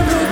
never